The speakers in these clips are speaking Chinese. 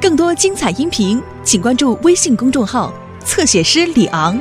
更多精彩音频，请关注微信公众号“侧写师李昂”。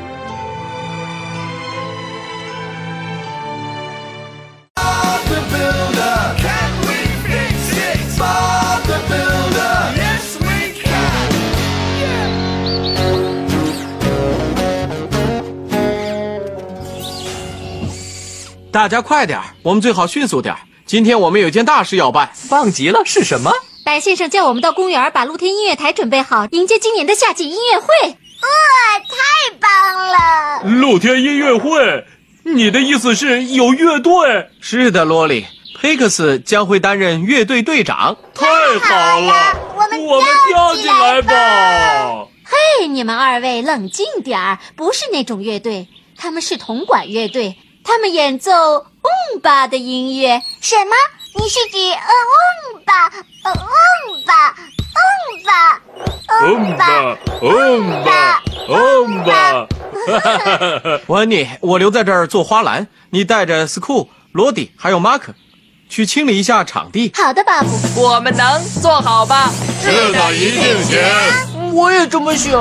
大家快点儿，我们最好迅速点儿。今天我们有件大事要办。棒极了，是什么？白先生叫我们到公园把露天音乐台准备好，迎接今年的夏季音乐会。哇，太棒了！露天音乐会，你的意思是有乐队？是的，罗莉，佩克斯将会担任乐队队长。太好了，我们我们跳起来吧！嘿，你们二位冷静点儿，不是那种乐队，他们是铜管乐队，他们演奏嗡巴的音乐。什么？你是指呃嗡吧，呃嗡吧，嗯吧，嗯吧，嗯吧，嗯吧。温 妮，我留在这儿做花篮，你带着斯库、罗迪还有马克，去清理一下场地。好的，巴布。我们能做好吧？是的，一定行。我也这么想。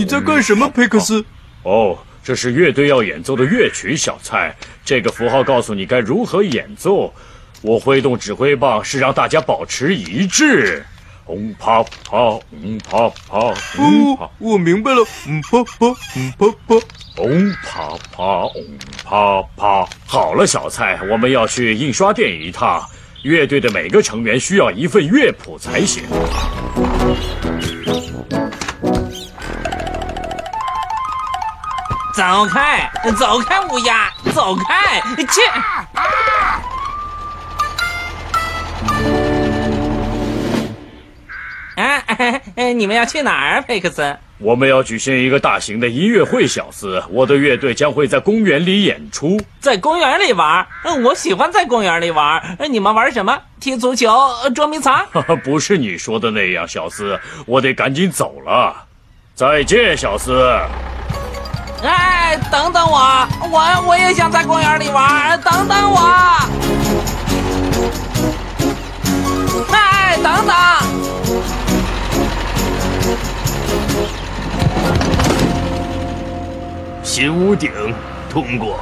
你在干什么，佩克斯？哦，这是乐队要演奏的乐曲，小蔡。这个符号告诉你该如何演奏。我挥动指挥棒是让大家保持一致。嗯啪啪，嗯啪啪，嗯啪，我明白了。嗯啪啪，嗯啪啪。嗡啪啪，嗡啪啪。好了，小蔡，我们要去印刷店一趟。乐队的每个成员需要一份乐谱才行。走开，走开，乌鸦，走开！切！啊，你们要去哪儿，佩克斯？我们要举行一个大型的音乐会，小斯。我的乐队将会在公园里演出。在公园里玩？嗯，我喜欢在公园里玩。你们玩什么？踢足球、捉迷藏？哈哈，不是你说的那样，小斯。我得赶紧走了。再见，小斯。哎，等等我，我我也想在公园里玩。等等我。哎，等等。新屋顶通过，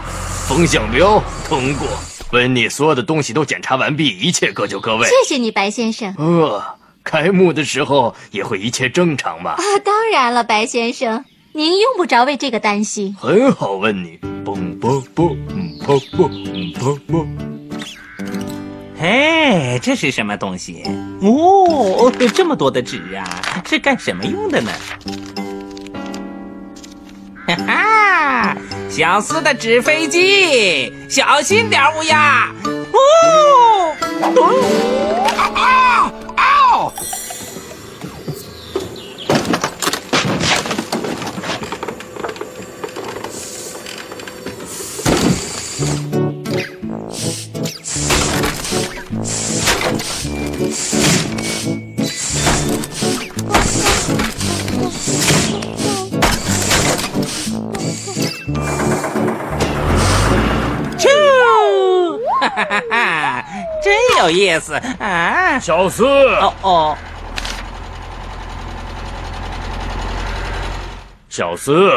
风向标通过，温妮所有的东西都检查完毕，一切各就各位。谢谢你，白先生。呃，开幕的时候也会一切正常吧？啊，当然了，白先生，您用不着为这个担心。很好，问你。嘣嘣嘣，嗯蹦蹦，嗯砰砰。哎，这是什么东西？哦，这么多的纸啊，是干什么用的呢？哈哈，小斯的纸飞机，小心点，乌鸦！呜，哦，哈哈哈哈，真有意思啊！小四，哦哦，小四，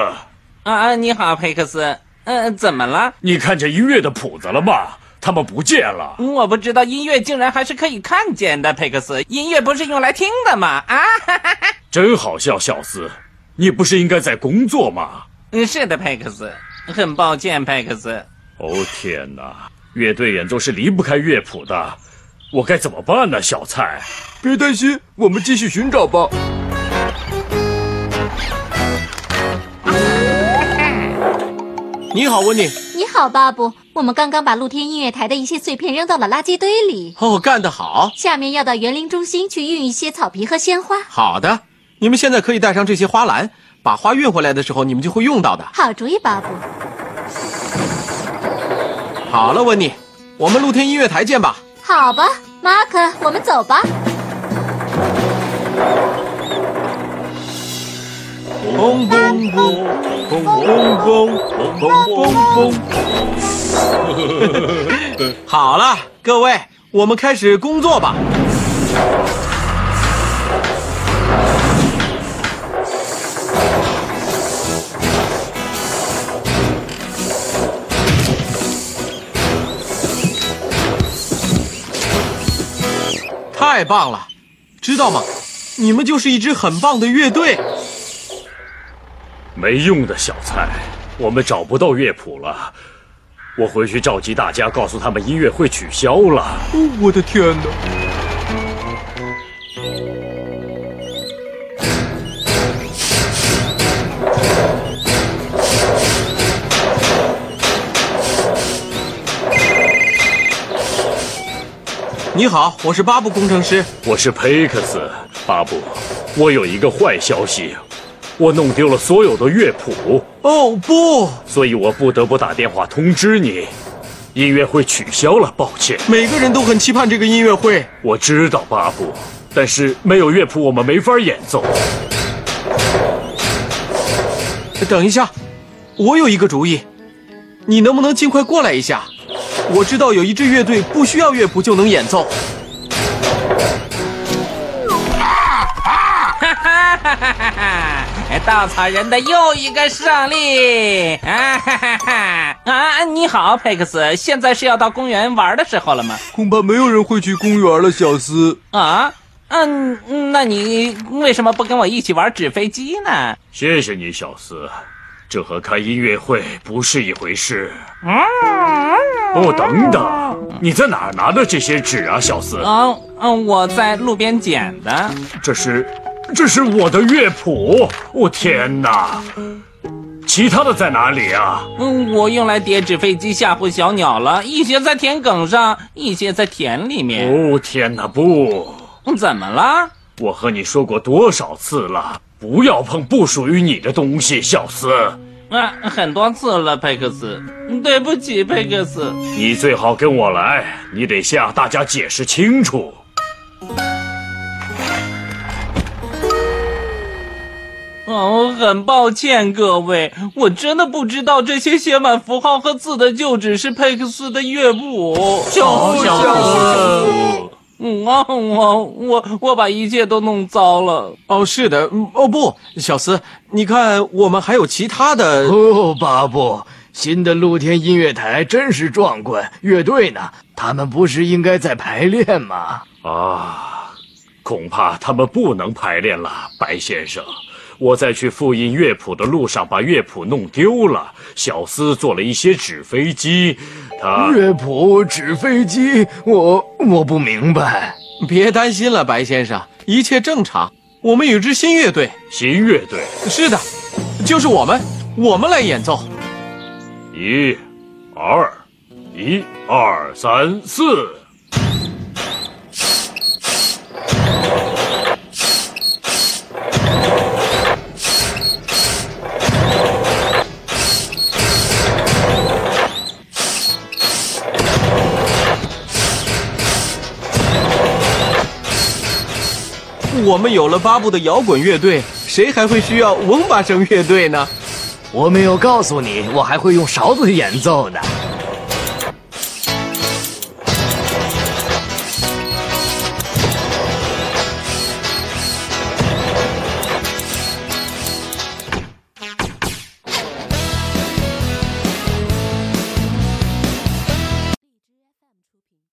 啊，你好，佩克斯。呃，怎么了？你看见音乐的谱子了吗？他们不见了。我不知道音乐竟然还是可以看见的，佩克斯。音乐不是用来听的吗？啊，哈哈哈！真好笑，小斯，你不是应该在工作吗？嗯，是的，佩克斯。很抱歉，佩克斯。哦天哪，乐队演奏是离不开乐谱的，我该怎么办呢？小蔡，别担心，我们继续寻找吧。你好，温妮。你好，巴布。我们刚刚把露天音乐台的一些碎片扔到了垃圾堆里。哦，干得好。下面要到园林中心去运一些草皮和鲜花。好的，你们现在可以带上这些花篮，把花运回来的时候，你们就会用到的。好主意，巴布。好了，温妮，我们露天音乐台见吧。好吧，马克，我们走吧。嘣嘣嘣嘣嘣嘣嘣嘣嘣。好了，各位，我们开始工作吧。太棒了，知道吗？你们就是一支很棒的乐队。没用的小菜，我们找不到乐谱了。我回去召集大家，告诉他们音乐会取消了。哦，我的天哪！你好，我是巴布工程师。我是佩克斯，巴布。我有一个坏消息，我弄丢了所有的乐谱，哦不，所以我不得不打电话通知你，音乐会取消了，抱歉。每个人都很期盼这个音乐会。我知道，巴布，但是没有乐谱，我们没法演奏。等一下，我有一个主意，你能不能尽快过来一下？我知道有一支乐队不需要乐谱就能演奏。哈哈哈哈哈哈！稻草人的又一个胜利！啊哈哈哈！啊，你好，佩克斯，现在是要到公园玩的时候了吗？恐怕没有人会去公园了，小斯。啊，嗯，那你为什么不跟我一起玩纸飞机呢？谢谢你，小斯，这和开音乐会不是一回事。嗯哦，等等，你在哪儿拿的这些纸啊，小斯？嗯，嗯，我在路边捡的。这是，这是我的乐谱。我、天哪！其他的在哪里啊？嗯，我用来叠纸飞机吓唬小鸟了，一些在田埂上，一些在田里面。哦，天哪，不！怎么了？我和你说过多少次了，不要碰不属于你的东西，小斯。啊，很多次了，佩克斯。对不起，佩克斯。你最好跟我来，你得向大家解释清楚。很抱歉，各位，我真的不知道这些写满符号和字的旧纸是佩克斯的乐谱。小小斯，嗯啊，我我我把一切都弄糟了。哦，是的，嗯哦不，小斯，你看我们还有其他的。哦，巴布，新的露天音乐台真是壮观。乐队呢？他们不是应该在排练吗？啊，恐怕他们不能排练了，白先生。我在去复印乐谱的路上把乐谱弄丢了。小斯做了一些纸飞机，他乐谱、纸飞机，我我不明白。别担心了，白先生，一切正常。我们有支新乐队，新乐队是的，就是我们，我们来演奏。一、二，一二三四。我们有了巴布的摇滚乐队，谁还会需要翁巴声乐队呢？我没有告诉你，我还会用勺子演奏呢。